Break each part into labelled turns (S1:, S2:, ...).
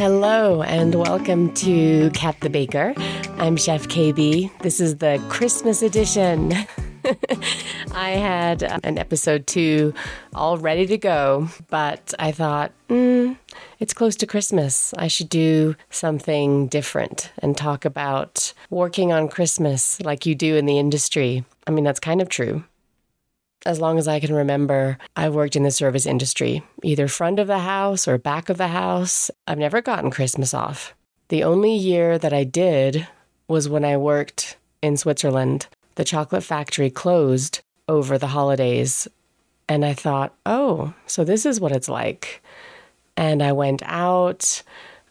S1: Hello and welcome to Kat the Baker. I'm Chef Kaybee. This is the Christmas edition. I had an episode two all ready to go, but I thought, mm, it's close to Christmas. I should do something different and talk about working on Christmas like you do in the industry. I mean, that's kind of true. As long as I can remember, I've worked in the service industry, either front of the house or back of the house. I've never gotten Christmas off. The only year that I did was when I worked in Switzerland. The chocolate factory closed over the holidays. And I thought, oh, so this is what it's like. And I went out.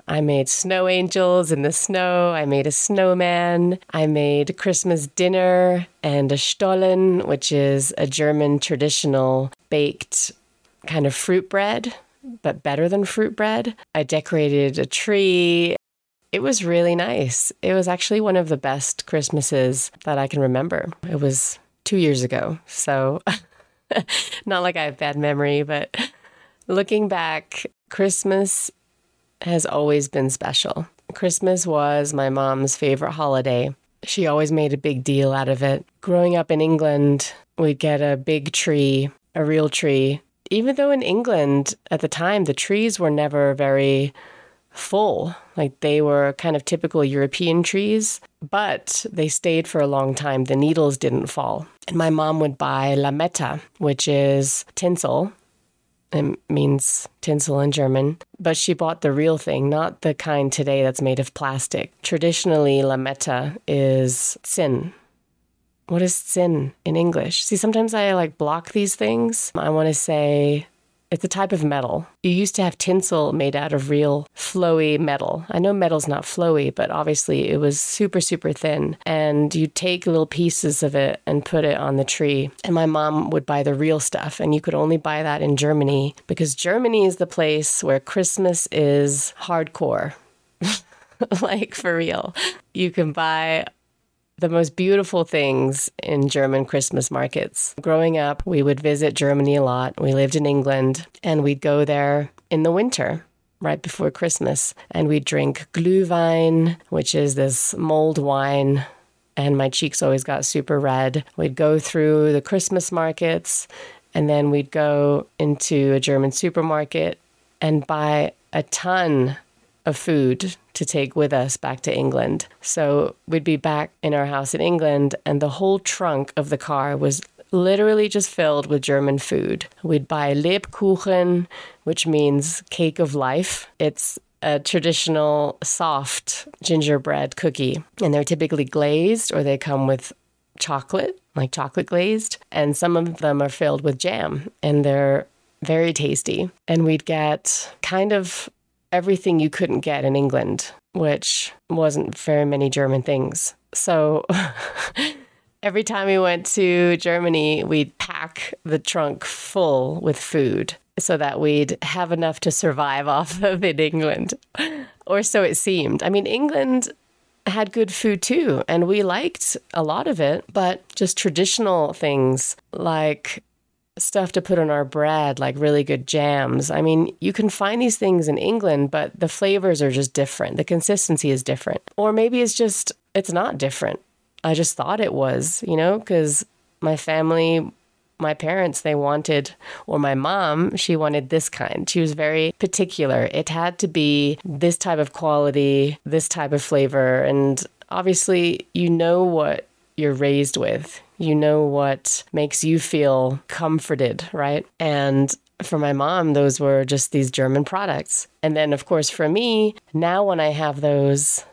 S1: I made snow angels in the snow. I made a snowman. I made Christmas dinner and a Stollen, which is a German traditional baked kind of fruit bread, but better than fruit bread. I decorated a tree. It was really nice. It was actually one of the best Christmases that I can remember. It was two years ago. So, not like I have bad memory, but looking back, Christmas has always been special. Christmas was my mom's favorite holiday. She always made a big deal out of it. Growing up in England, we'd get a big tree, a real tree. Even though in England at the time, the trees were never very full. Like they were kind of typical European trees, but they stayed for a long time. The needles didn't fall. And my mom would buy lametta, which is tinsel it means tinsel in German, but she bought the real thing, not the kind today that's made of plastic. Traditionally, lametta is sin. What is sin in English? See, sometimes I like block these things. I want to say it's a type of metal. You used to have tinsel made out of real flowy metal. I know metal's not flowy, but obviously it was super, super thin. And you take little pieces of it and put it on the tree. And my mom would buy the real stuff. And you could only buy that in Germany because Germany is the place where Christmas is hardcore. like for real. You can buy the most beautiful things in German Christmas markets. Growing up, we would visit Germany a lot. We lived in England and we'd go there in the winter right before Christmas and we'd drink Glühwein, which is this mulled wine and my cheeks always got super red. We'd go through the Christmas markets and then we'd go into a German supermarket and buy a ton of food to take with us back to England. So we'd be back in our house in England, and the whole trunk of the car was literally just filled with German food. We'd buy Lebkuchen, which means cake of life. It's a traditional soft gingerbread cookie, and they're typically glazed or they come with chocolate, like chocolate glazed, and some of them are filled with jam, and they're very tasty. And we'd get kind of everything you couldn't get in England, which wasn't very many German things. So every time we went to Germany, we'd pack the trunk full with food so that we'd have enough to survive off of in England. or so it seemed. I mean, England had good food too, and we liked a lot of it, but just traditional things like stuff to put on our bread, like really good jams. I mean, you can find these things in England, but the flavors are just different. The consistency is different. Or maybe it's just, it's not different. I just thought it was, you know, because my family, my parents, they wanted, or my mom, she wanted this kind. She was very particular. It had to be this type of quality, this type of flavor. And obviously, you know what you're raised with you know what makes you feel comforted, right? And for my mom, those were just these German products. And then, of course, for me, now when I have those,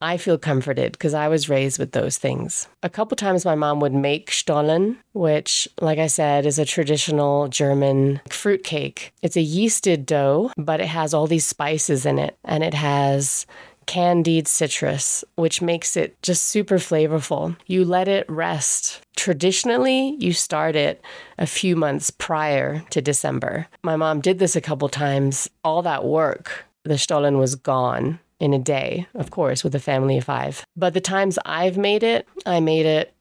S1: I feel comforted because I was raised with those things. A couple times my mom would make Stollen, which, like I said, is a traditional German fruit cake. It's a yeasted dough, but it has all these spices in it and it has candied citrus, which makes it just super flavorful. You let it rest. Traditionally, you start it a few months prior to December. My mom did this a couple times. All that work, the Stollen was gone in a day, of course, with a family of five. But the times I've made it, I made it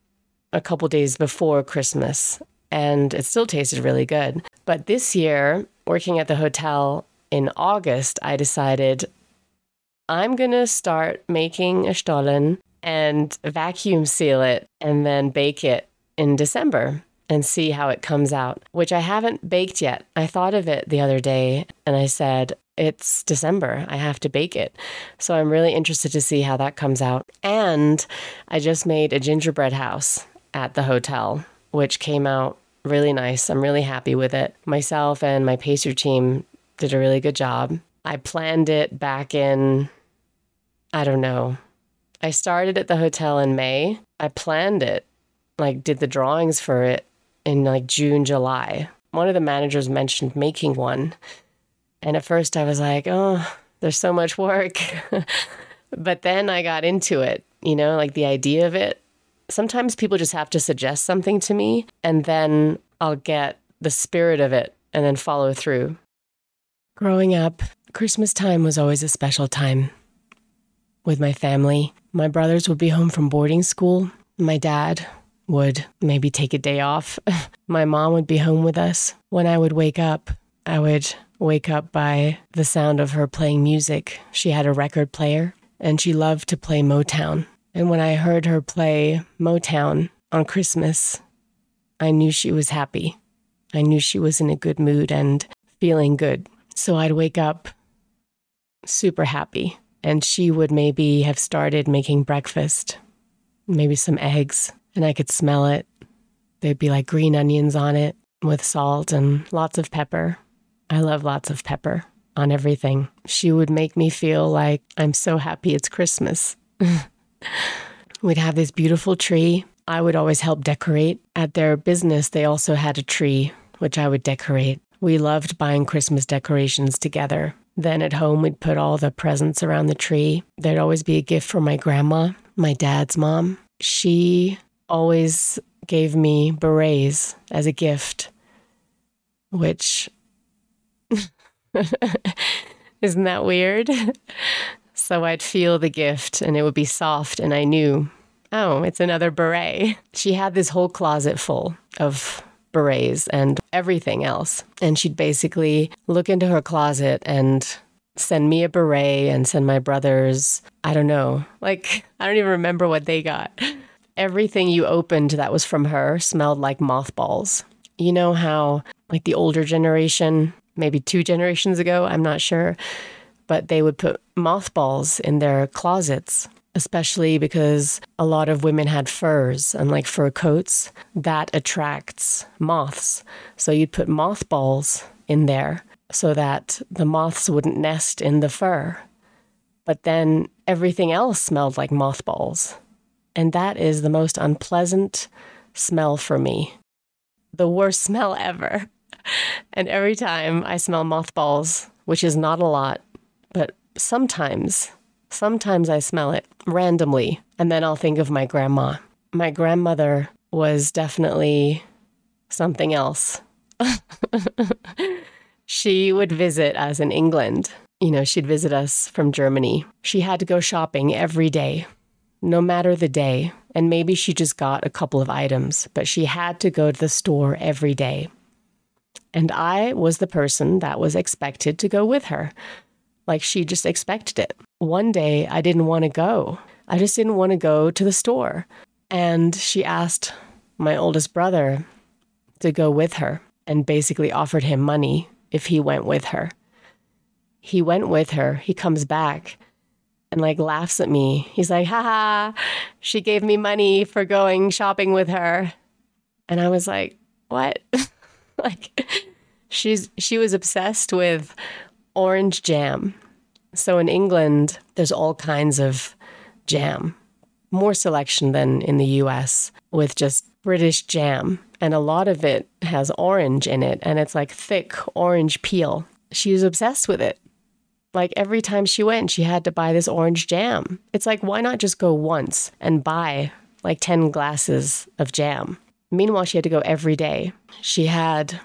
S1: a couple days before Christmas, and it still tasted really good. But this year, working at the hotel in August, I decided I'm going to start making a Stollen and vacuum seal it and then bake it in December and see how it comes out, which I haven't baked yet. I thought of it the other day and I said, it's December. I have to bake it. So I'm really interested to see how that comes out. And I just made a gingerbread house at the hotel, which came out really nice. I'm really happy with it. Myself and my pastry team did a really good job. I planned it back in, I don't know. I started at the hotel in May. I planned it, like, did the drawings for it in like June, July. One of the managers mentioned making one. And at first I was like, oh, there's so much work. but then I got into it, you know, like the idea of it. Sometimes people just have to suggest something to me, and then I'll get the spirit of it and then follow through. Growing up, Christmas time was always a special time with my family. My brothers would be home from boarding school. My dad would maybe take a day off. my mom would be home with us. When I would wake up, I would wake up by the sound of her playing music. She had a record player and she loved to play Motown. And when I heard her play Motown on Christmas, I knew she was happy. I knew she was in a good mood and feeling good. So I'd wake up super happy. And she would maybe have started making breakfast, maybe some eggs, and I could smell it. There'd be like green onions on it with salt and lots of pepper. I love lots of pepper on everything. She would make me feel like I'm so happy it's Christmas. We'd have this beautiful tree. I would always help decorate. At their business, they also had a tree, which I would decorate. We loved buying Christmas decorations together. Then at home, we'd put all the presents around the tree. There'd always be a gift for my grandma, my dad's mom. She always gave me berets as a gift, which Isn't that weird? so I'd feel the gift and it would be soft, and I knew, oh, it's another beret. She had this whole closet full of berets and everything else. And she'd basically look into her closet and send me a beret and send my brothers, I don't know, like, I don't even remember what they got. Everything you opened that was from her smelled like mothballs. You know how, like, the older generation maybe two generations ago, I'm not sure, but they would put mothballs in their closets, especially because a lot of women had furs and like fur coats that attracts moths. So you'd put mothballs in there so that the moths wouldn't nest in the fur. But then everything else smelled like mothballs. And that is the most unpleasant smell for me. The worst smell ever and every time I smell mothballs, which is not a lot, but sometimes, sometimes I smell it randomly. And then I'll think of my grandma. My grandmother was definitely something else. she would visit us in England. You know, she'd visit us from Germany. She had to go shopping every day, no matter the day. And maybe she just got a couple of items, but she had to go to the store every day. And I was the person that was expected to go with her. Like she just expected it. One day I didn't want to go. I just didn't want to go to the store. And she asked my oldest brother to go with her and basically offered him money if he went with her. He went with her. He comes back and like laughs at me. He's like, haha, she gave me money for going shopping with her. And I was like, what? like she's she was obsessed with orange jam. So in England, there's all kinds of jam, more selection than in the US with just British jam. And a lot of it has orange in it, and it's like thick orange peel. She was obsessed with it. Like every time she went, she had to buy this orange jam. It's like, why not just go once and buy like 10 glasses of jam? Meanwhile, she had to go every day. She had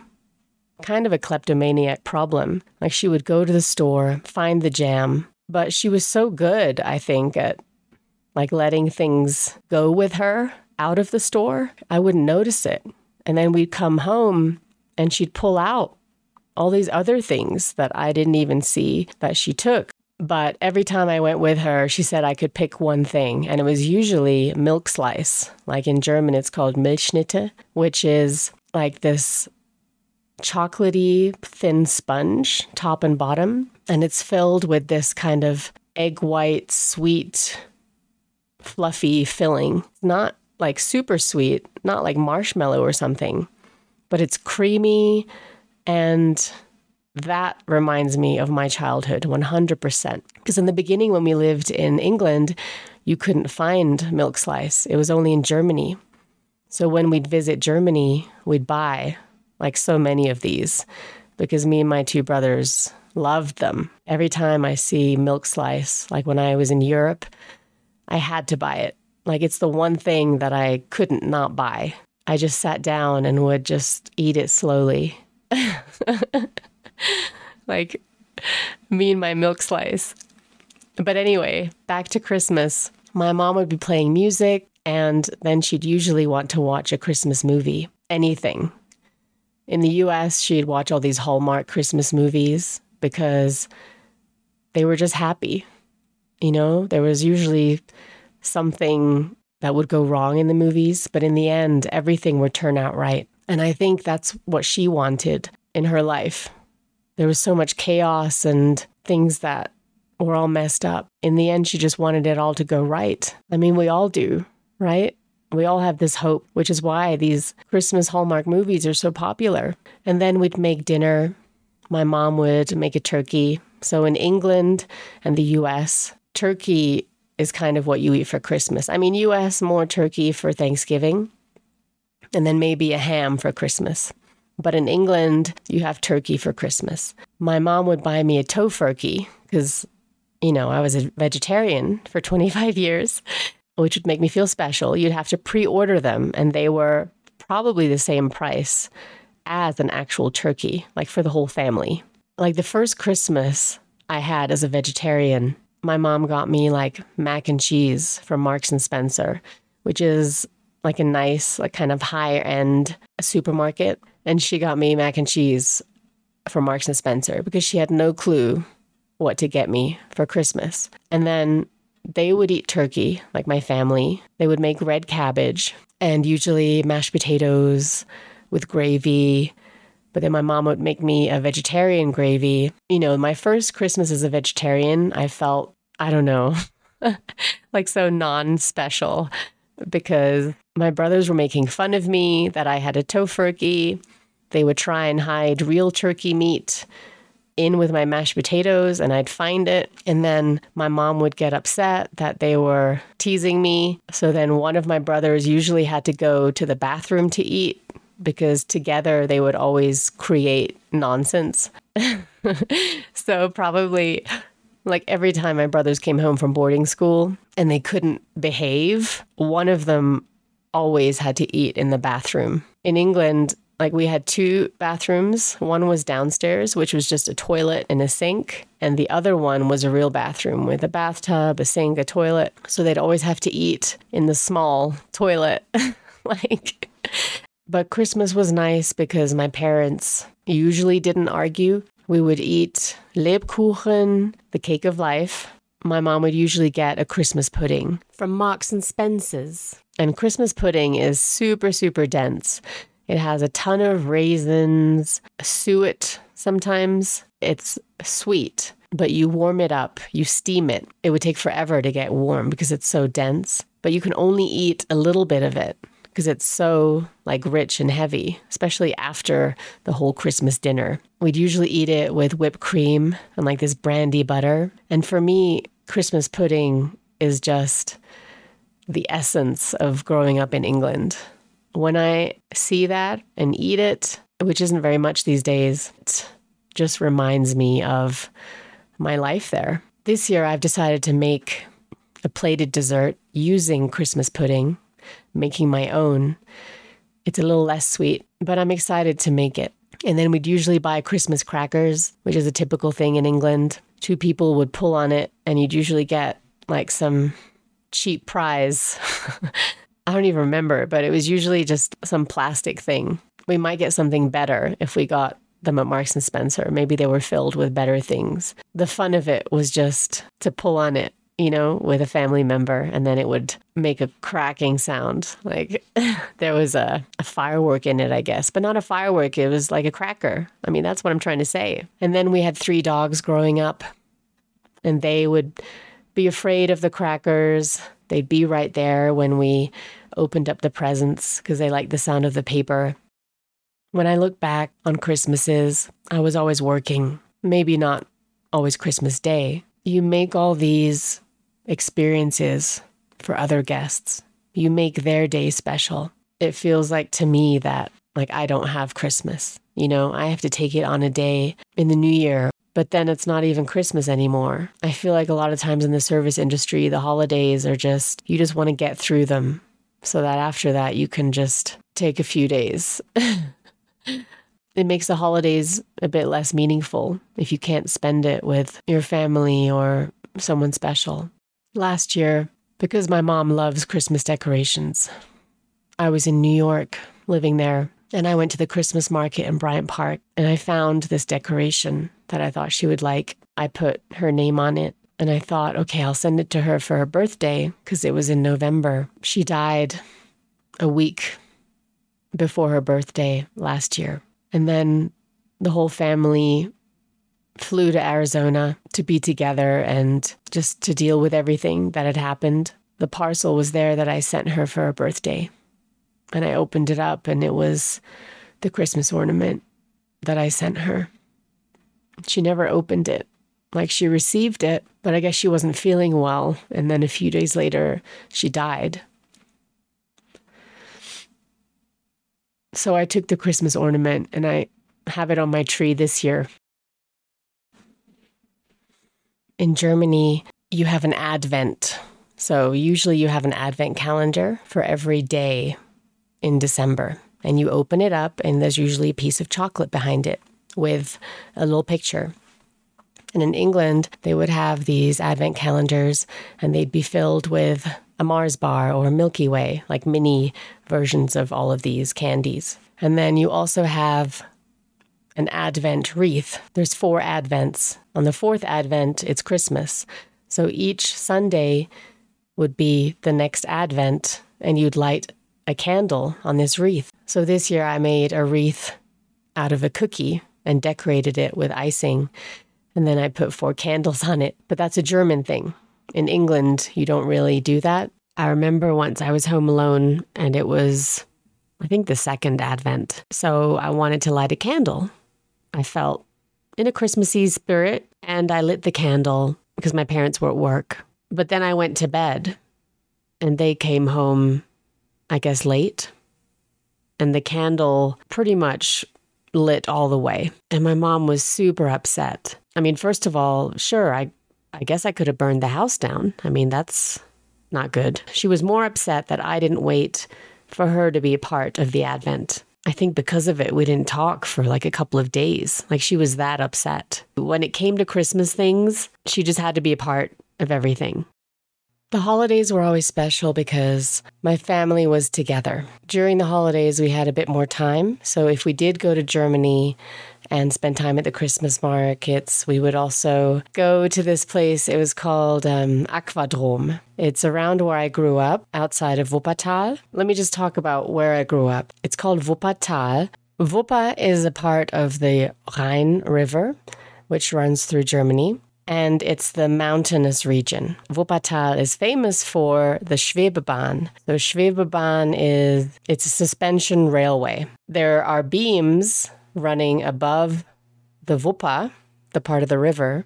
S1: kind of a kleptomaniac problem. Like she would go to the store, find the jam, but she was so good, I think, at like letting things go with her out of the store. I wouldn't notice it. And then we'd come home and she'd pull out all these other things that I didn't even see that she took. But every time I went with her, she said I could pick one thing, and it was usually milk slice. Like in German, it's called Milchschnitte, which is like this chocolatey thin sponge, top and bottom, and it's filled with this kind of egg white, sweet, fluffy filling. Not like super sweet, not like marshmallow or something, but it's creamy and that reminds me of my childhood 100%. Because in the beginning, when we lived in England, you couldn't find milk slice, it was only in Germany. So when we'd visit Germany, we'd buy like so many of these because me and my two brothers loved them. Every time I see milk slice, like when I was in Europe, I had to buy it. Like it's the one thing that I couldn't not buy. I just sat down and would just eat it slowly. like me and my milk slice. But anyway, back to Christmas. My mom would be playing music, and then she'd usually want to watch a Christmas movie, anything. In the US, she'd watch all these Hallmark Christmas movies because they were just happy. You know, there was usually something that would go wrong in the movies, but in the end, everything would turn out right. And I think that's what she wanted in her life there was so much chaos and things that were all messed up. In the end, she just wanted it all to go right. I mean, we all do, right? We all have this hope, which is why these Christmas Hallmark movies are so popular. And then we'd make dinner. My mom would make a turkey. So in England and the US, turkey is kind of what you eat for Christmas. I mean, US, more turkey for Thanksgiving, and then maybe a ham for Christmas. But in England, you have turkey for Christmas. My mom would buy me a tofurkey because, you know, I was a vegetarian for 25 years, which would make me feel special. You'd have to pre order them, and they were probably the same price as an actual turkey, like for the whole family. Like the first Christmas I had as a vegetarian, my mom got me like mac and cheese from Marks and Spencer, which is like a nice, like kind of higher end supermarket and she got me mac and cheese from Marks and Spencer because she had no clue what to get me for Christmas. And then they would eat turkey, like my family. They would make red cabbage and usually mashed potatoes with gravy. But then my mom would make me a vegetarian gravy. You know, my first Christmas as a vegetarian, I felt, I don't know, like so non special because my brothers were making fun of me that I had a tofurkey. They would try and hide real turkey meat in with my mashed potatoes and I'd find it. And then my mom would get upset that they were teasing me. So then one of my brothers usually had to go to the bathroom to eat because together they would always create nonsense. so probably like every time my brothers came home from boarding school and they couldn't behave, one of them always had to eat in the bathroom. In England, like we had two bathrooms. One was downstairs, which was just a toilet and a sink, and the other one was a real bathroom with a bathtub, a sink, a toilet. So they'd always have to eat in the small toilet. like but Christmas was nice because my parents usually didn't argue. We would eat Lebkuchen, the cake of life. My mom would usually get a Christmas pudding from Marks and Spencer's. And Christmas pudding is super, super dense. It has a ton of raisins, suet sometimes. It's sweet, but you warm it up, you steam it. It would take forever to get warm because it's so dense, but you can only eat a little bit of it because it's so like rich and heavy, especially after the whole Christmas dinner. We'd usually eat it with whipped cream and like this brandy butter. And for me, Christmas pudding is just the essence of growing up in England. When I see that and eat it, which isn't very much these days, it just reminds me of my life there. This year, I've decided to make a plated dessert using Christmas pudding, making my own. It's a little less sweet, but I'm excited to make it. And then we'd usually buy Christmas crackers, which is a typical thing in England. Two people would pull on it, and you'd usually get like some cheap prize. I don't even remember, but it was usually just some plastic thing. We might get something better if we got them at Marks and Spencer. Maybe they were filled with better things. The fun of it was just to pull on it, you know, with a family member, and then it would make a cracking sound. Like there was a, a firework in it, I guess, but not a firework. It was like a cracker. I mean, that's what I'm trying to say. And then we had three dogs growing up, and they would be afraid of the crackers. They'd be right there when we opened up the presents because they liked the sound of the paper. When I look back on Christmases, I was always working, maybe not always Christmas Day. You make all these experiences for other guests, you make their day special. It feels like to me that, like, I don't have Christmas. You know, I have to take it on a day in the new year, but then it's not even Christmas anymore. I feel like a lot of times in the service industry, the holidays are just, you just want to get through them so that after that, you can just take a few days. it makes the holidays a bit less meaningful if you can't spend it with your family or someone special. Last year, because my mom loves Christmas decorations, I was in New York living there and I went to the Christmas market in Bryant Park and I found this decoration that I thought she would like. I put her name on it and I thought, okay, I'll send it to her for her birthday because it was in November. She died a week before her birthday last year. And then the whole family flew to Arizona to be together and just to deal with everything that had happened. The parcel was there that I sent her for her birthday. And I opened it up, and it was the Christmas ornament that I sent her. She never opened it. Like she received it, but I guess she wasn't feeling well. And then a few days later, she died. So I took the Christmas ornament and I have it on my tree this year. In Germany, you have an Advent. So usually you have an Advent calendar for every day in December. And you open it up, and there's usually a piece of chocolate behind it with a little picture. And in England, they would have these Advent calendars, and they'd be filled with a Mars bar or Milky Way, like mini versions of all of these candies. And then you also have an Advent wreath. There's four Advents. On the fourth Advent, it's Christmas. So each Sunday would be the next Advent, and you'd light a candle on this wreath. So this year I made a wreath out of a cookie and decorated it with icing. And then I put four candles on it. But that's a German thing. In England, you don't really do that. I remember once I was home alone and it was, I think, the second Advent. So I wanted to light a candle. I felt in a Christmassy spirit and I lit the candle because my parents were at work. But then I went to bed and they came home, I guess, late. And the candle pretty much lit all the way. And my mom was super upset. I mean, first of all, sure, I I guess I could have burned the house down. I mean, that's not good. She was more upset that I didn't wait for her to be a part of the Advent. I think because of it, we didn't talk for like a couple of days. Like she was that upset. When it came to Christmas things, she just had to be a part of everything. The holidays were always special because my family was together. During the holidays, we had a bit more time. So if we did go to Germany and spend time at the Christmas markets, we would also go to this place. It was called um, Aquadrom. It's around where I grew up, outside of Wuppertal. Let me just talk about where I grew up. It's called Wuppertal. Wupper is a part of the Rhine River, which runs through Germany and it's the mountainous region. Wuppertal is famous for the Schwebebahn. The Schwebebahn is it's a suspension railway. There are beams running above the Wupper, the part of the river,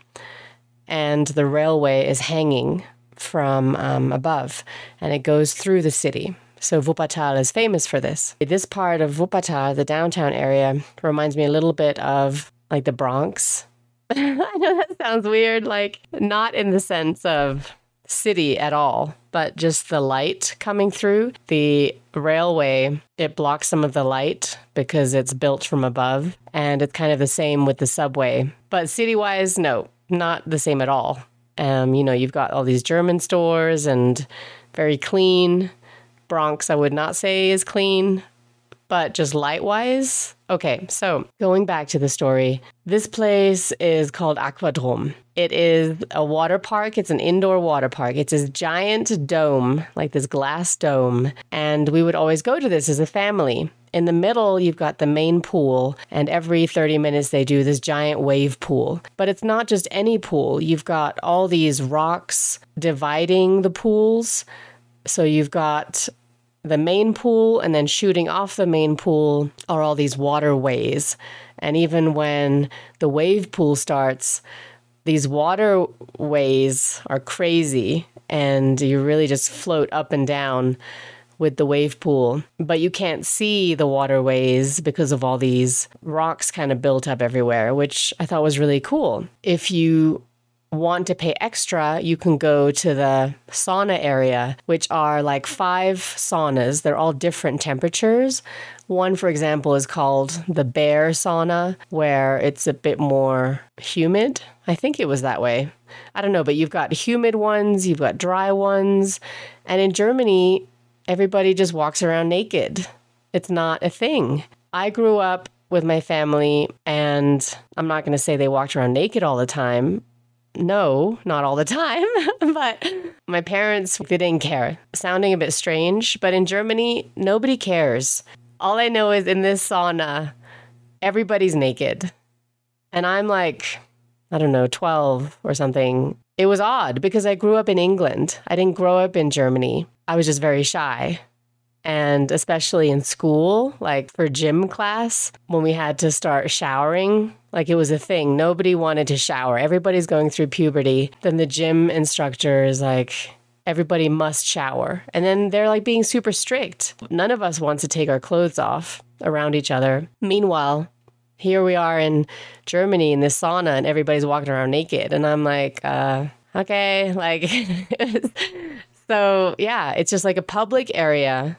S1: and the railway is hanging from um, above, and it goes through the city. So Wuppertal is famous for this. This part of Wuppertal, the downtown area, reminds me a little bit of like the Bronx I know that sounds weird, like not in the sense of city at all, but just the light coming through. The railway, it blocks some of the light because it's built from above. And it's kind of the same with the subway. But city wise, no, not the same at all. Um, you know, you've got all these German stores and very clean. Bronx, I would not say is clean, but just light wise, Okay, so going back to the story, this place is called Aquadrome. It is a water park. It's an indoor water park. It's this giant dome, like this glass dome. And we would always go to this as a family. In the middle, you've got the main pool, and every 30 minutes they do this giant wave pool. But it's not just any pool, you've got all these rocks dividing the pools. So you've got the main pool, and then shooting off the main pool are all these waterways. And even when the wave pool starts, these waterways are crazy, and you really just float up and down with the wave pool. But you can't see the waterways because of all these rocks kind of built up everywhere, which I thought was really cool. If you want to pay extra, you can go to the sauna area, which are like five saunas. They're all different temperatures. One, for example, is called the bear sauna, where it's a bit more humid. I think it was that way. I don't know, but you've got humid ones, you've got dry ones. And in Germany, everybody just walks around naked. It's not a thing. I grew up with my family, and I'm not going to say they walked around naked all the time, no, not all the time, but my parents, they didn't care. Sounding a bit strange, but in Germany, nobody cares. All I know is in this sauna, everybody's naked. And I'm like, I don't know, 12 or something. It was odd because I grew up in England. I didn't grow up in Germany. I was just very shy and especially in school, like for gym class, when we had to start showering, like it was a thing. Nobody wanted to shower. Everybody's going through puberty. Then the gym instructor is like, everybody must shower. And then they're like being super strict. None of us wants to take our clothes off around each other. Meanwhile, here we are in Germany in this sauna and everybody's walking around naked. And I'm like, uh, okay, like, so yeah, it's just like a public area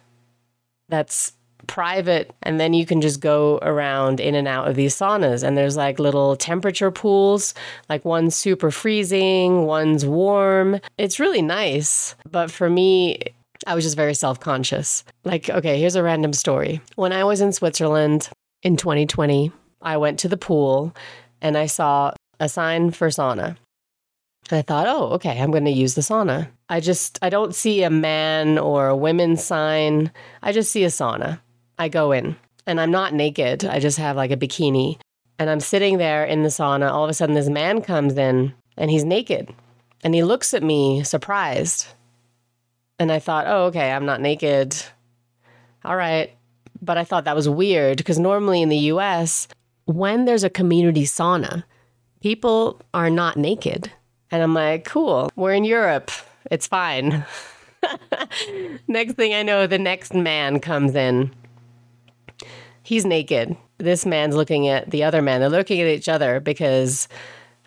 S1: that's private and then you can just go around in and out of these saunas. And there's like little temperature pools. Like one's super freezing one's warm. It's really nice. But for me i was just very self-conscious. Like okay here's a random story. When i was in switzerland in 2020 i went to the pool and i saw a sign for sauna. I thought, oh, okay, I'm going to use the sauna. I just, I don't see a man or a women's sign. I just see a sauna. I go in and I'm not naked. I just have like a bikini. And I'm sitting there in the sauna. All of a sudden, this man comes in and he's naked and he looks at me surprised. And I thought, oh, okay, I'm not naked. All right. But I thought that was weird because normally in the US, when there's a community sauna, people are not naked. And I'm like, cool, we're in Europe. It's fine. next thing I know, the next man comes in. He's naked. This man's looking at the other man. They're looking at each other because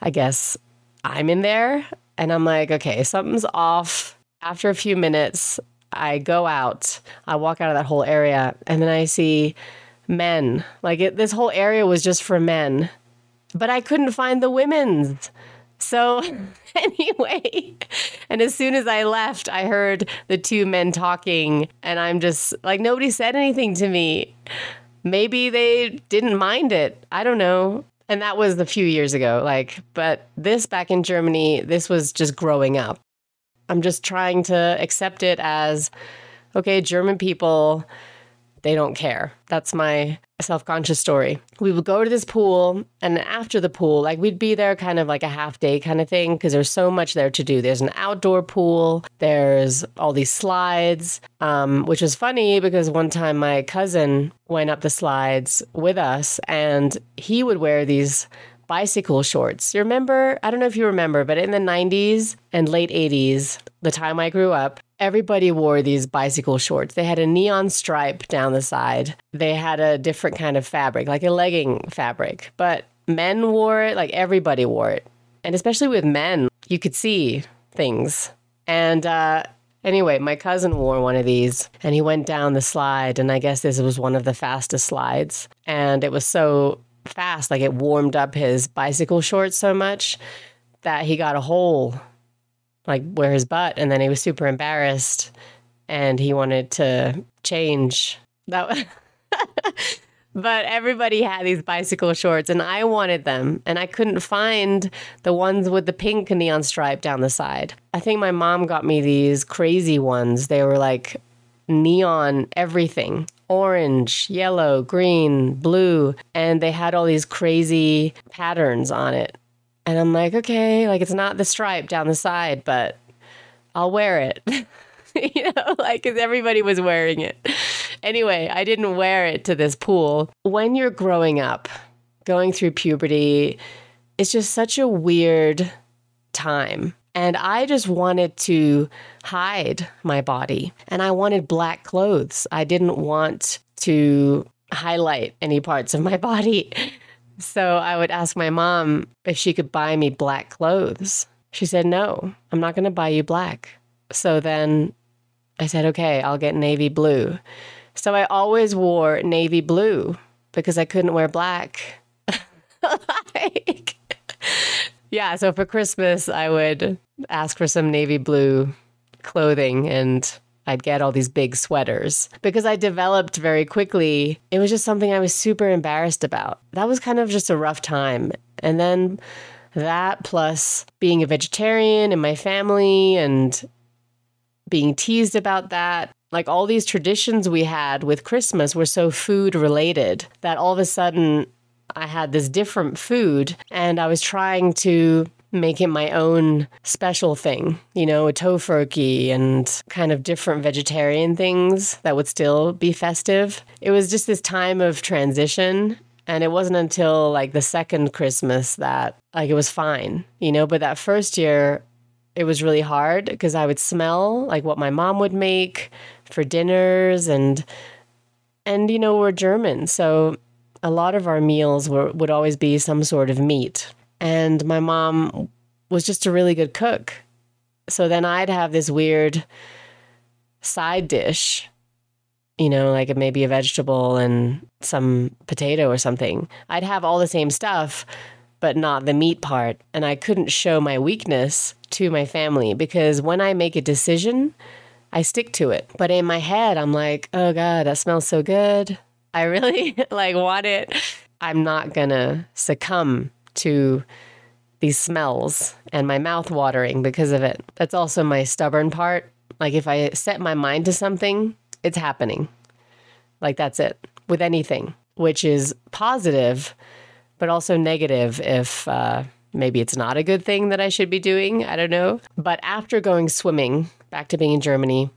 S1: I guess I'm in there. And I'm like, okay, something's off. After a few minutes, I go out. I walk out of that whole area and then I see men. Like it, this whole area was just for men, but I couldn't find the women's. So, anyway, and as soon as I left, I heard the two men talking, and I'm just like, nobody said anything to me. Maybe they didn't mind it. I don't know. And that was a few years ago. Like, but this back in Germany, this was just growing up. I'm just trying to accept it as okay, German people they don't care. That's my self conscious story. We would go to this pool, and after the pool, like we'd be there kind of like a half day kind of thing because there's so much there to do. There's an outdoor pool, there's all these slides, um, which was funny because one time my cousin went up the slides with us, and he would wear these bicycle shorts. You remember? I don't know if you remember, but in the 90s and late 80s, the time I grew up, everybody wore these bicycle shorts. They had a neon stripe down the side. They had a different kind of fabric, like a legging fabric, but men wore it, like everybody wore it. And especially with men, you could see things. And uh, anyway, my cousin wore one of these and he went down the slide. And I guess this was one of the fastest slides. And it was so fast, like it warmed up his bicycle shorts so much that he got a hole like where his butt and then he was super embarrassed and he wanted to change that but everybody had these bicycle shorts and I wanted them and I couldn't find the ones with the pink neon stripe down the side. I think my mom got me these crazy ones. They were like neon everything orange, yellow, green, blue, and they had all these crazy patterns on it. And I'm like, okay, like it's not the stripe down the side, but I'll wear it. you know, like cuz everybody was wearing it. Anyway, I didn't wear it to this pool. When you're growing up, going through puberty, it's just such a weird time. And I just wanted to hide my body. And I wanted black clothes. I didn't want to highlight any parts of my body. So I would ask my mom if she could buy me black clothes. She said, No, I'm not going to buy you black. So then I said, Okay, I'll get navy blue. So I always wore navy blue because I couldn't wear black. like, yeah, so for Christmas, I would ask for some navy blue clothing and I'd get all these big sweaters because I developed very quickly. It was just something I was super embarrassed about. That was kind of just a rough time. And then that plus being a vegetarian in my family and being teased about that. Like all these traditions we had with Christmas were so food related that all of a sudden I had this different food and I was trying to make it my own special thing, you know, a tofurkey and kind of different vegetarian things that would still be festive. It was just this time of transition. And it wasn't until like the second Christmas that like it was fine, you know, but that first year it was really hard because I would smell like what my mom would make for dinners and and you know, we're German, so a lot of our meals were, would always be some sort of meat. And my mom was just a really good cook. So then I'd have this weird side dish, you know, like maybe a vegetable and some potato or something. I'd have all the same stuff, but not the meat part. And I couldn't show my weakness to my family because when I make a decision, I stick to it. But in my head, I'm like, oh God, that smells so good. I really like want it. I'm not gonna succumb to these smells and my mouth watering because of it. That's also my stubborn part. Like if I set my mind to something, it's happening. Like that's it with anything, which is positive, but also negative if uh, maybe it's not a good thing that I should be doing. I don't know. But after going swimming, back to being in Germany,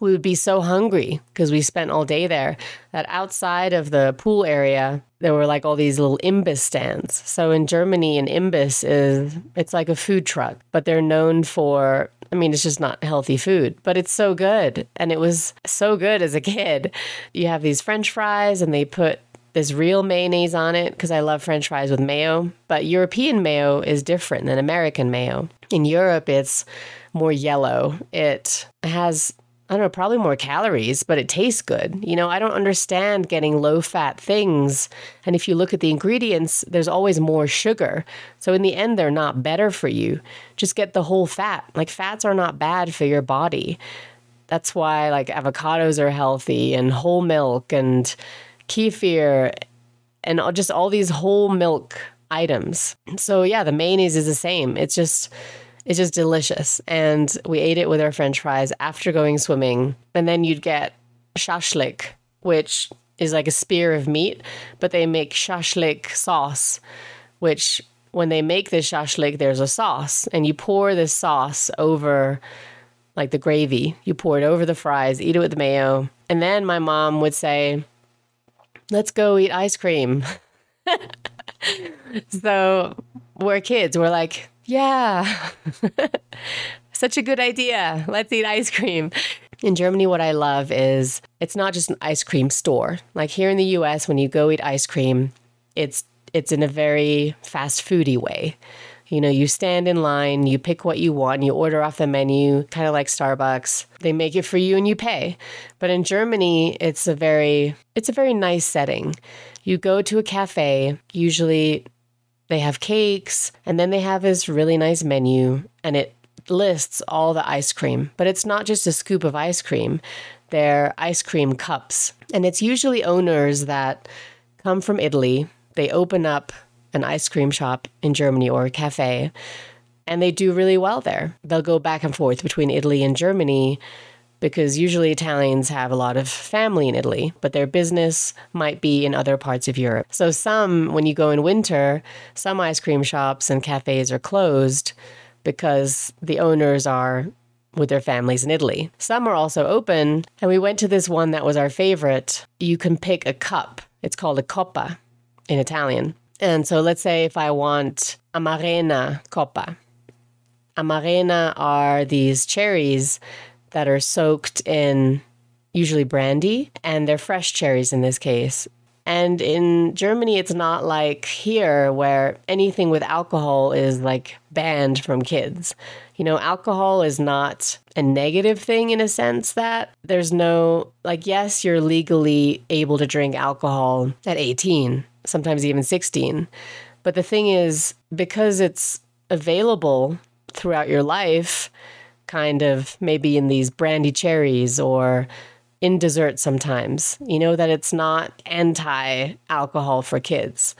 S1: we would be so hungry because we spent all day there that outside of the pool area there were like all these little imbiss stands so in germany an imbiss is it's like a food truck but they're known for i mean it's just not healthy food but it's so good and it was so good as a kid you have these french fries and they put this real mayonnaise on it because I love french fries with mayo. But European mayo is different than American mayo. In Europe, it's more yellow. It has I don't know, probably more calories, but it tastes good. You know, I don't understand getting low fat things. And if you look at the ingredients, there's always more sugar. So in the end, they're not better for you. Just get the whole fat. Like, fats are not bad for your body. That's why, like, avocados are healthy and whole milk and kefir and just all these whole milk items. So, yeah, the mayonnaise is the same. It's just, it's just delicious. And we ate it with our french fries after going swimming. And then you'd get shashlik, which is like a spear of meat, but they make shashlik sauce, which when they make this shashlik, there's a sauce, and you pour this sauce over like the gravy. You pour it over the fries, eat it with mayo. And then my mom would say, Let's go eat ice cream. so we're kids. We're like, yeah. Such a good idea. Let's eat ice cream. In Germany, what I love is it's not just an ice cream store. Like here in the US, when you go eat ice cream, it's it's in a very fast foody way. You know, you stand in line, you pick what you want, you order off the menu, kind of like Starbucks. They make it for you and you pay. But in Germany, it's a very it's a very nice setting. You go to a cafe, usually they have cakes, and then they have this really nice menu, and it lists all the ice cream. But it's not just a scoop of ice cream. They're ice cream cups. And it's usually owners that come from Italy. They open up an ice cream shop in Germany or a cafe, and they do really well there. They'll go back and forth between Italy and Germany because usually Italians have a lot of family in Italy, but their business might be in other parts of Europe. So, some, when you go in winter, some ice cream shops and cafes are closed because the owners are with their families in Italy. Some are also open, and we went to this one that was our favorite. You can pick a cup, it's called a coppa in Italian. And so, let's say if I want a Amarena coppa. Amarena are these cherries that are soaked in usually brandy, and they're fresh cherries in this case. And in Germany, it's not like here where anything with alcohol is like banned from kids. You know, alcohol is not a negative thing in a sense that there's no, like, yes, you're legally able to drink alcohol at 18, sometimes even 16. But the thing is, because it's available throughout your life, kind of maybe in these brandy cherries or in dessert sometimes. You know that it's not anti alcohol for kids.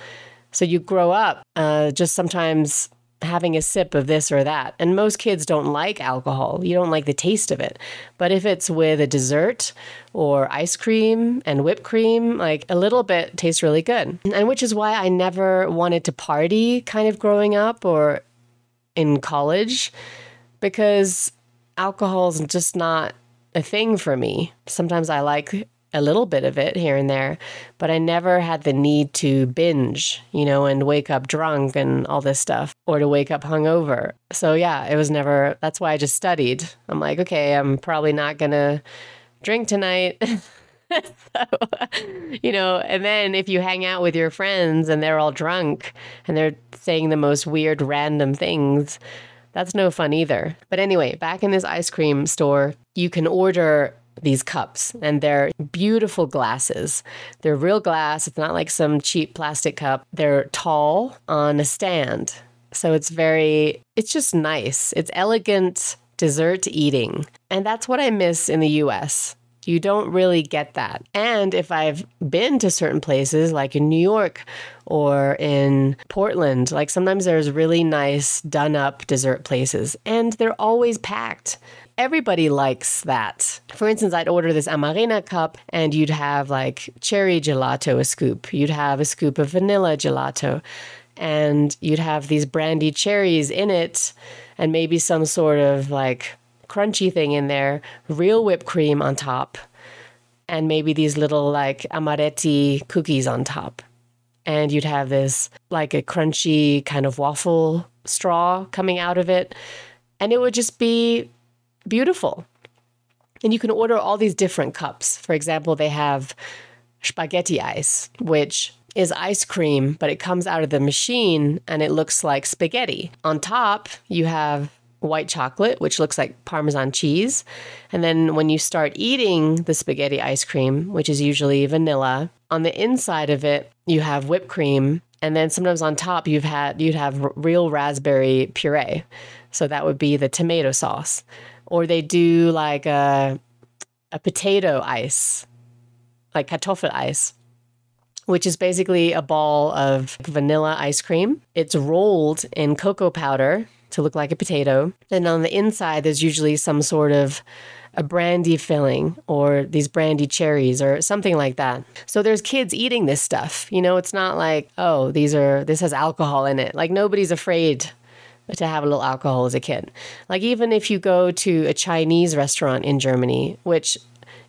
S1: So you grow up uh, just sometimes having a sip of this or that. And most kids don't like alcohol. You don't like the taste of it. But if it's with a dessert or ice cream and whipped cream, like a little bit tastes really good. And which is why I never wanted to party kind of growing up or in college because alcohol is just not a thing for me. Sometimes I like a little bit of it here and there, but I never had the need to binge, you know, and wake up drunk and all this stuff or to wake up hungover. So, yeah, it was never, that's why I just studied. I'm like, okay, I'm probably not going to drink tonight. so, you know, and then if you hang out with your friends and they're all drunk and they're saying the most weird, random things, that's no fun either. But anyway, back in this ice cream store, you can order these cups and they're beautiful glasses. They're real glass. It's not like some cheap plastic cup. They're tall on a stand. So it's very, it's just nice. It's elegant dessert eating. And that's what I miss in the US. You don't really get that. And if I've been to certain places, like in New York or in Portland, like sometimes there's really nice done up dessert places, and they're always packed everybody likes that. For instance, I'd order this Amarena cup and you'd have like cherry gelato, a scoop. You'd have a scoop of vanilla gelato. And you'd have these brandy cherries in it and maybe some sort of like crunchy thing in there, real whipped cream on top, and maybe these little like amaretti cookies on top. And you'd have this like a crunchy kind of waffle straw coming out of it. And it would just be beautiful. And you can order all these different cups. For example, they have spaghetti ice, which is ice cream, but it comes out of the machine and it looks like spaghetti. On top, you have white chocolate, which looks like Parmesan cheese. And then when you start eating the spaghetti ice cream, which is usually vanilla, on the inside of it, you have whipped cream. And then sometimes on top, you've had you'd have real raspberry puree, so that would be the tomato sauce. Or they do like a a potato ice, like kartoffel ice, which is basically a ball of vanilla ice cream. It's rolled in cocoa powder to look like a potato. Then on the inside, there's usually some sort of a brandy filling or these brandy cherries or something like that. So there's kids eating this stuff. You know, it's not like, oh, these are, this has alcohol in it. Like nobody's afraid to have a little alcohol as a kid. Like even if you go to a Chinese restaurant in Germany, which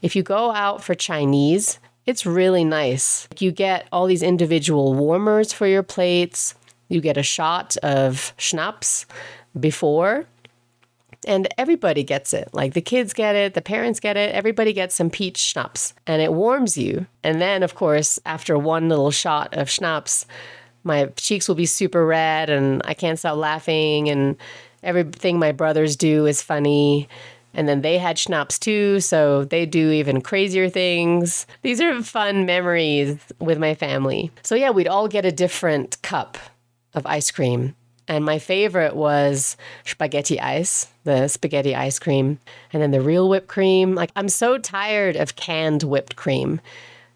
S1: if you go out for Chinese, it's really nice. You get all these individual warmers for your plates. You get a shot of schnapps before, and everybody gets it. Like the kids get it, the parents get it, everybody gets some peach schnapps, and it warms you. And then, of course, after one little shot of schnapps, my cheeks will be super red, and I can't stop laughing, and everything my brothers do is funny. And then they had schnapps too, so they do even crazier things. These are fun memories with my family. So, yeah, we'd all get a different cup of ice cream And my favorite was spaghetti ice, the spaghetti ice cream, and then the real whipped cream. Like, I'm so tired of canned whipped cream.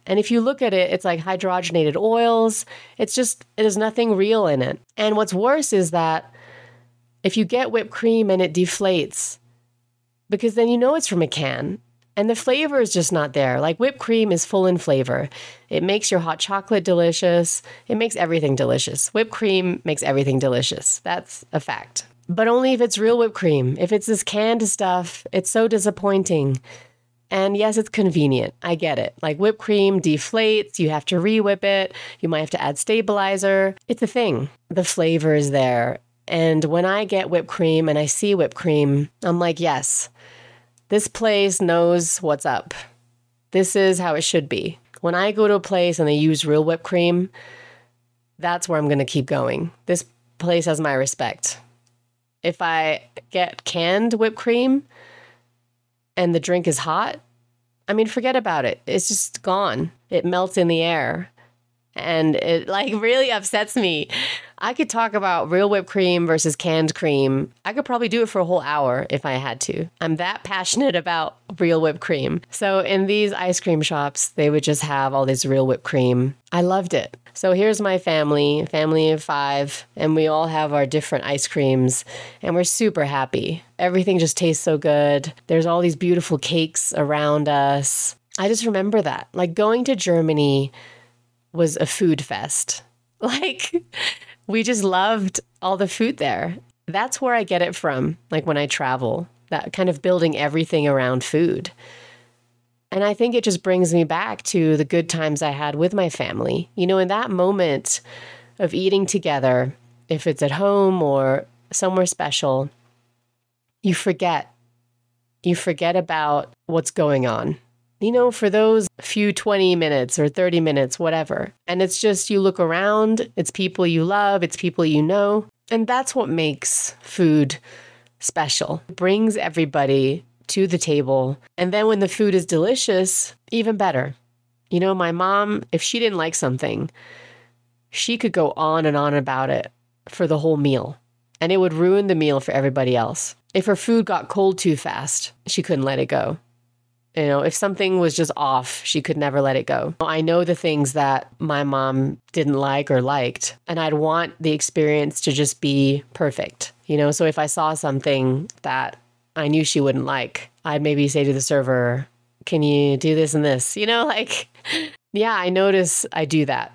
S1: And if you look at it, it's like hydrogenated oils. It's just, there's nothing real in it. And what's worse is that if you get whipped cream and it deflates, because then you know it's from a can and the flavor is just not there. Like whipped cream is full in flavor. It makes your hot chocolate delicious. It makes everything delicious. Whipped cream makes everything delicious. That's a fact. But only if it's real whipped cream. If it's this canned stuff, it's so disappointing. And yes, it's convenient. I get it. Like whipped cream deflates, you have to re whip it, you might have to add stabilizer. It's a thing. The flavor is there. And when I get whipped cream and I see whipped cream, I'm like, yes, this place knows what's up. This is how it should be. When I go to a place and they use real whipped cream, that's where I'm going to keep going. This place has my respect. If I get canned whipped cream and the drink is hot, I mean, forget about it. It's just gone. It melts in the air. And it like really upsets me I could talk about real whipped cream versus canned cream. I could probably do it for a whole hour if I had to. I'm that passionate about real whipped cream. So in these ice cream shops, they would just have all this real whipped cream. I loved it. So here's my family, family of five, and we all have our different ice creams, and we're super happy. Everything just tastes so good. There's all these beautiful cakes around us. I just remember that. Like going to Germany was a food fest. Like, we just loved all the food there. That's where I get it from, like when I travel, that kind of building everything around food. And I think it just brings me back to the good times I had with my family. You know, in that moment of eating together, if it's at home or somewhere special, you forget. You forget about what's going on you know, for those few 20 minutes or 30 minutes, whatever. And it's just you look around, it's people you love, it's people you know. And that's what makes food special. It brings everybody to the table. And then when the food is delicious, even better. You know, my mom, if she didn't like something, she could go on and on about it for the whole meal, and it would ruin the meal for everybody else. If her food got cold too fast, she couldn't let it go. You know, if something was just off, she could never let it go. I know the things that my mom didn't like or liked, and I'd want the experience to just be perfect. You know, so if I saw something that I knew she wouldn't like, I'd maybe say to the server, Can you do this and this? You know, like, yeah, I notice I do that.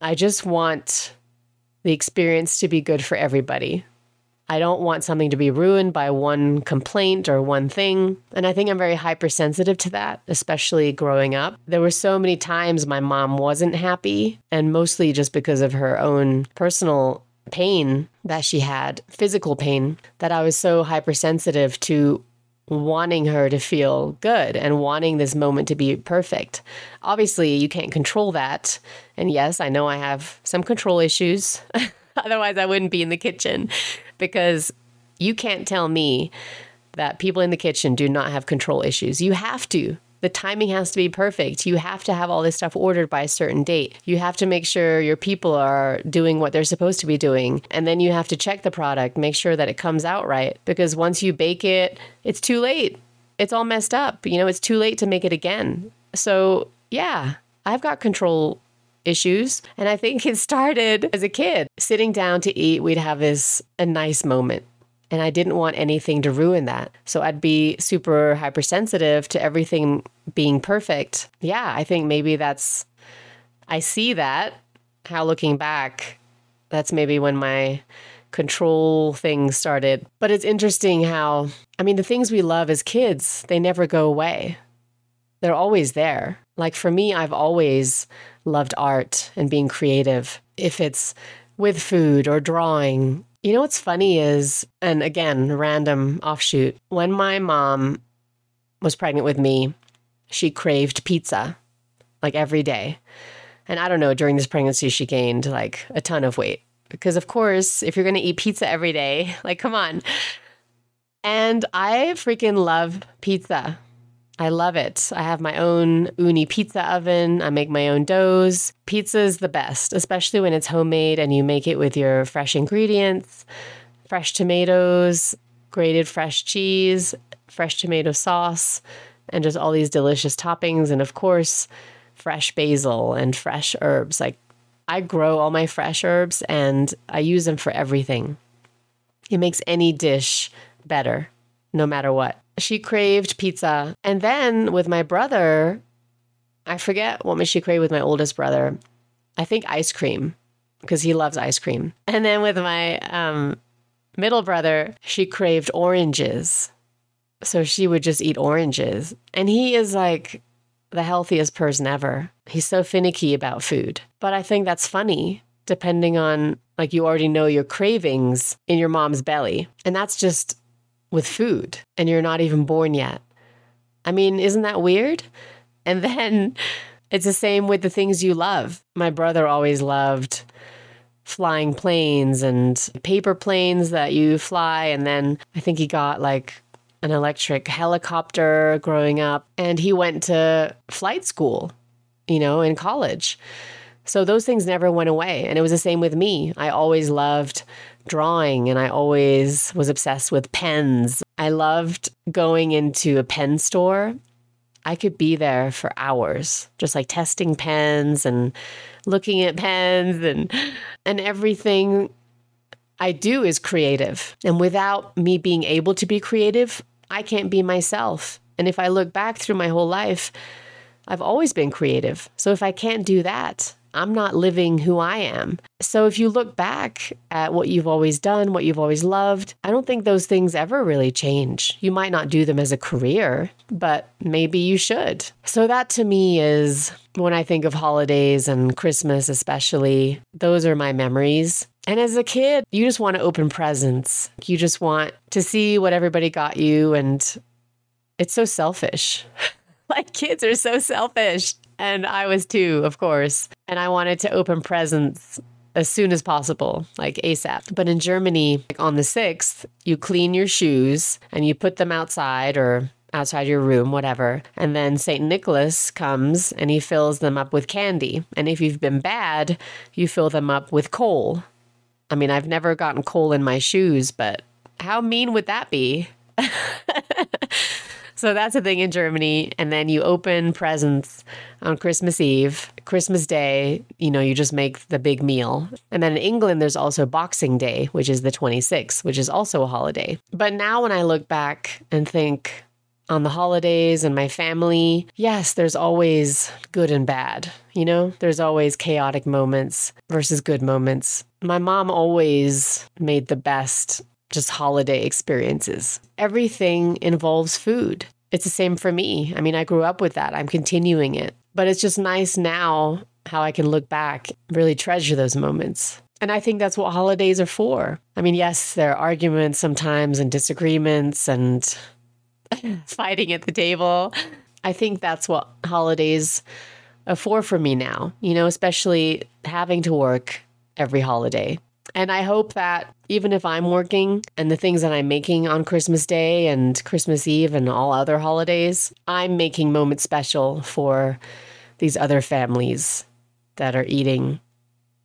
S1: I just want the experience to be good for everybody. I don't want something to be ruined by one complaint or one thing. And I think I'm very hypersensitive to that, especially growing up. There were so many times my mom wasn't happy, and mostly just because of her own personal pain that she had, physical pain, that I was so hypersensitive to wanting her to feel good and wanting this moment to be perfect. Obviously, you can't control that. And yes, I know I have some control issues. Otherwise, I wouldn't be in the kitchen because you can't tell me that people in the kitchen do not have control issues. You have to. The timing has to be perfect. You have to have all this stuff ordered by a certain date. You have to make sure your people are doing what they're supposed to be doing. And then you have to check the product, make sure that it comes out right. Because once you bake it, it's too late. It's all messed up. You know, it's too late to make it again. So, yeah, I've got control issues. And I think it started as a kid. Sitting down to eat, we'd have this a nice moment. And I didn't want anything to ruin that. So I'd be super hypersensitive to everything being perfect. Yeah, I think maybe that's, I see that, how looking back, that's maybe when my control thing started. But it's interesting how, I mean, the things we love as kids, they never go away. They're always there. Like for me, I've always loved art and being creative. If it's with food or drawing, you know what's funny is, and again, random offshoot, when my mom was pregnant with me, she craved pizza like every day. And I don't know, during this pregnancy, she gained like a ton of weight. Because, of course, if you're going to eat pizza every day, like, come on. And I freaking love pizza. I love it. I have my own Ooni pizza oven. I make my own doughs. Pizza is the best, especially when it's homemade and you make it with your fresh ingredients, fresh tomatoes, grated fresh cheese, fresh tomato sauce, and just all these delicious toppings. And of course, fresh basil and fresh herbs. Like I grow all my fresh herbs and I use them for everything. It makes any dish better, no matter what. She craved pizza. And then with my brother, I forget what she craved with my oldest brother. I think ice cream because he loves ice cream. And then with my um, middle brother, she craved oranges. So she would just eat oranges. And he is like the healthiest person ever. He's so finicky about food. But I think that's funny, depending on, like, you already know your cravings in your mom's belly. And that's just with food, and you're not even born yet. I mean, isn't that weird? And then it's the same with the things you love. My brother always loved flying planes and paper planes that you fly. And then I think he got like an electric helicopter growing up, and he went to flight school, you know, in college. So those things never went away. And it was the same with me. I always loved drawing and I always was obsessed with pens. I loved going into a pen store. I could be there for hours, just like testing pens and looking at pens and and everything I do is creative. And without me being able to be creative, I can't be myself. And if I look back through my whole life, I've always been creative. So if I can't do that, I'm not living who I am. So if you look back at what you've always done, what you've always loved, I don't think those things ever really change. You might not do them as a career, but maybe you should. So that to me is when I think of holidays and Christmas, especially, those are my memories. And as a kid, you just want to open presents. You just want to see what everybody got you. And it's so selfish. like kids are so selfish. And I was too, of course. And I wanted to open presents as soon as possible, like ASAP. But in Germany, like on the 6th, you clean your shoes and you put them outside or outside your room, whatever. And then St. Nicholas comes and he fills them up with candy. And if you've been bad, you fill them up with coal. I mean, I've never gotten coal in my shoes, but how mean would that be? so that's a thing in Germany. And then you open presents on Christmas Eve, Christmas Day, you know, you just make the big meal. And then in England, there's also Boxing Day, which is the 26th, which is also a holiday. But now when I look back and think, on the holidays and my family, yes, there's always good and bad. You know, there's always chaotic moments versus good moments. My mom always made the best just holiday experiences. Everything involves food. It's the same for me. I mean, I grew up with that. I'm continuing it. But it's just nice now how I can look back, really treasure those moments. And I think that's what holidays are for. I mean, yes, there are arguments sometimes and disagreements and fighting at the table. I think that's what holidays are for for me now, you know, especially having to work every holiday. And I hope that even if I'm working and the things that I'm making on Christmas Day and Christmas Eve and all other holidays, I'm making moments special for these other families that are eating,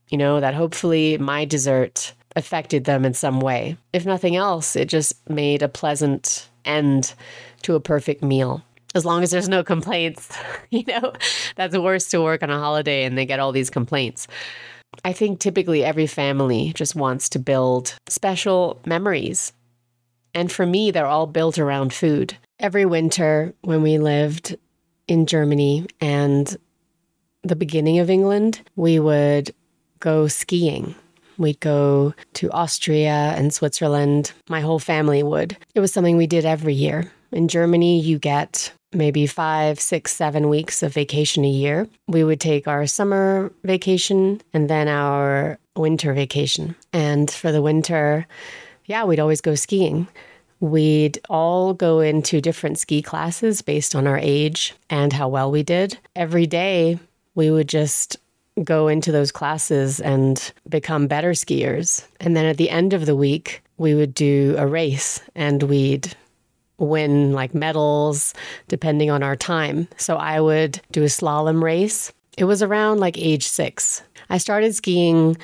S1: you know, that hopefully my dessert affected them in some way. If nothing else, it just made a pleasant end to a perfect meal. As long as there's no complaints, you know, that's worse to work on a holiday and they get all these complaints. I think typically every family just wants to build special memories. And for me, they're all built around food. Every winter when we lived in Germany and the beginning of England, we would go skiing We'd go to Austria and Switzerland. My whole family would. It was something we did every year. In Germany, you get maybe five, six, seven weeks of vacation a year. We would take our summer vacation and then our winter vacation. And for the winter, yeah, we'd always go skiing. We'd all go into different ski classes based on our age and how well we did. Every day, we would just go into those classes and become better skiers. And then at the end of the week, we would do a race and we'd win like medals depending on our time. So I would do a slalom race. It was around like age six. I started skiing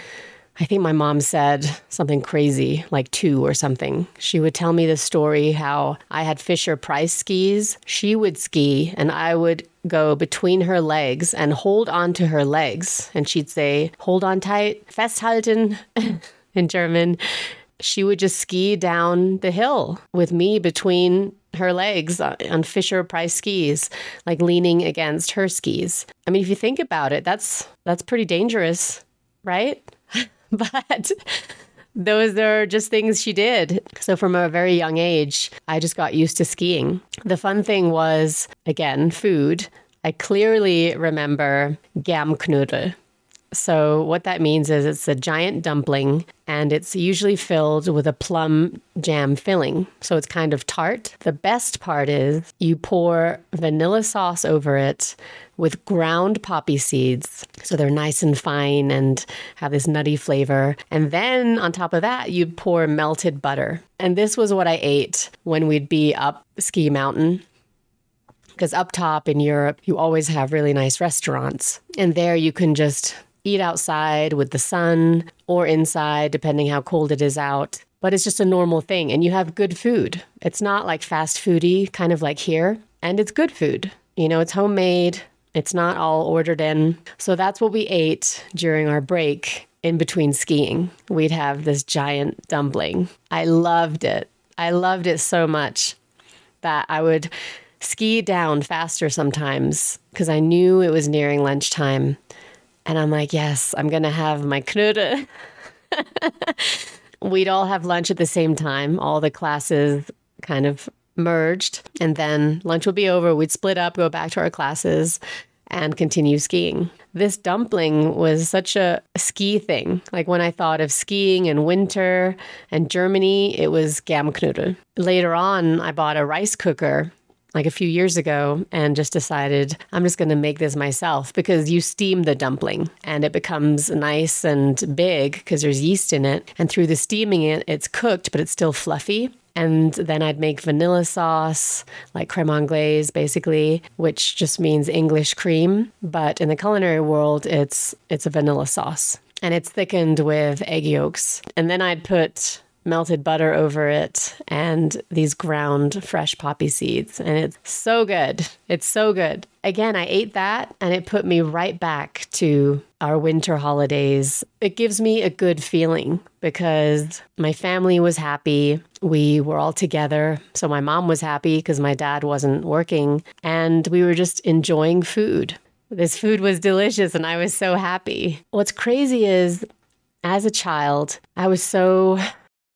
S1: I think my mom said something crazy, like two or something. She would tell me the story how I had Fisher Price skis. She would ski, and I would go between her legs and hold on to her legs. And she'd say, Hold on tight, festhalten in German. She would just ski down the hill with me between her legs on Fisher Price skis, like leaning against her skis. I mean, if you think about it, that's that's pretty dangerous, right? but those are just things she did. So from a very young age, I just got used to skiing. The fun thing was, again, food. I clearly remember Germknödel. So, what that means is it's a giant dumpling and it's usually filled with a plum jam filling. So, it's kind of tart. The best part is you pour vanilla sauce over it with ground poppy seeds. So, they're nice and fine and have this nutty flavor. And then on top of that, you pour melted butter. And this was what I ate when we'd be up Ski Mountain because up top in Europe, you always have really nice restaurants. And there you can just eat outside with the sun or inside, depending how cold it is out. But it's just a normal thing. And you have good food. It's not like fast foody, kind of like here. And it's good food. You know, it's homemade, it's not all ordered in. So that's what we ate during our break in between skiing. We'd have this giant dumpling. I loved it. I loved it so much that I would ski down faster sometimes because I knew it was nearing lunchtime. And I'm like, yes, I'm going to have my Knödel. We'd all have lunch at the same time. All the classes kind of merged. And then lunch would be over. We'd split up, go back to our classes, and continue skiing. This dumpling was such a ski thing. Like when I thought of skiing and winter and Germany, it was Germknödel. Later on, I bought a rice cooker like a few years ago and just decided I'm just going to make this myself because you steam the dumpling and it becomes nice and big because there's yeast in it. And through the steaming it, it's cooked, but it's still fluffy. And then I'd make vanilla sauce, like creme anglaise, basically, which just means English cream. But in the culinary world, it's it's a vanilla sauce, and it's thickened with egg yolks. And then I'd put melted butter over it and these ground fresh poppy seeds. And it's so good. It's so good. Again, I ate that and it put me right back to our winter holidays. It gives me a good feeling because my family was happy. We were all together. So my mom was happy because my dad wasn't working and we were just enjoying food. This food was delicious and I was so happy. What's crazy is as a child, I was so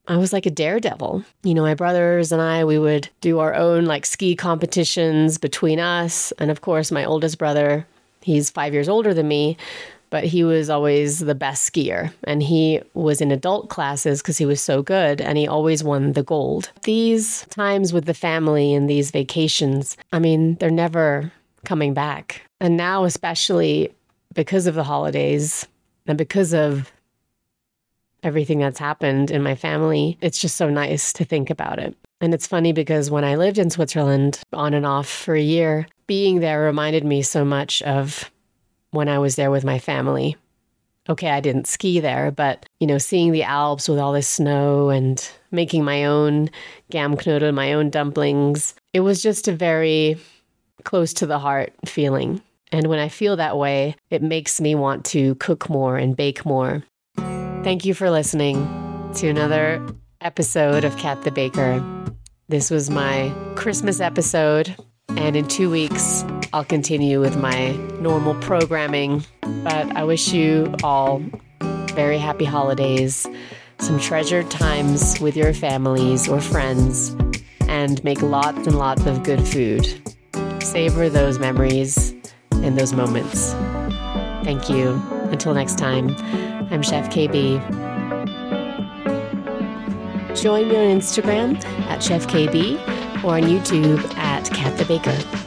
S1: I was like a daredevil. You know, my brothers and I, we would do our own like ski competitions between us. And of course, my oldest brother, he's five years older than me, but he was always the best skier. And he was in adult classes because he was so good and he always won the gold. These times with the family and these vacations, I mean, they're never coming back. And now, especially because of the holidays and because of everything that's happened in my family, it's just so nice to think about it. And it's funny because when I lived in Switzerland on and off for a year, being there reminded me so much of when I was there with my family. Okay, I didn't ski there, but you know, seeing the Alps with all this snow and making my own Germknödel, my own dumplings, it was just a very close to the heart feeling. And when I feel that way, it makes me want to cook more and bake more. Thank you for listening to another episode of Kat the Baker. This was my Christmas episode, and in two weeks, I'll continue with my normal programming. But I wish you all very happy holidays, some treasured times with your families or friends, and make lots and lots of good food. Savor those memories and those moments. Thank you. Until next time. I'm Chef Kaybee. Join me on Instagram at Chef Kaybee or on YouTube at Kat the Baker.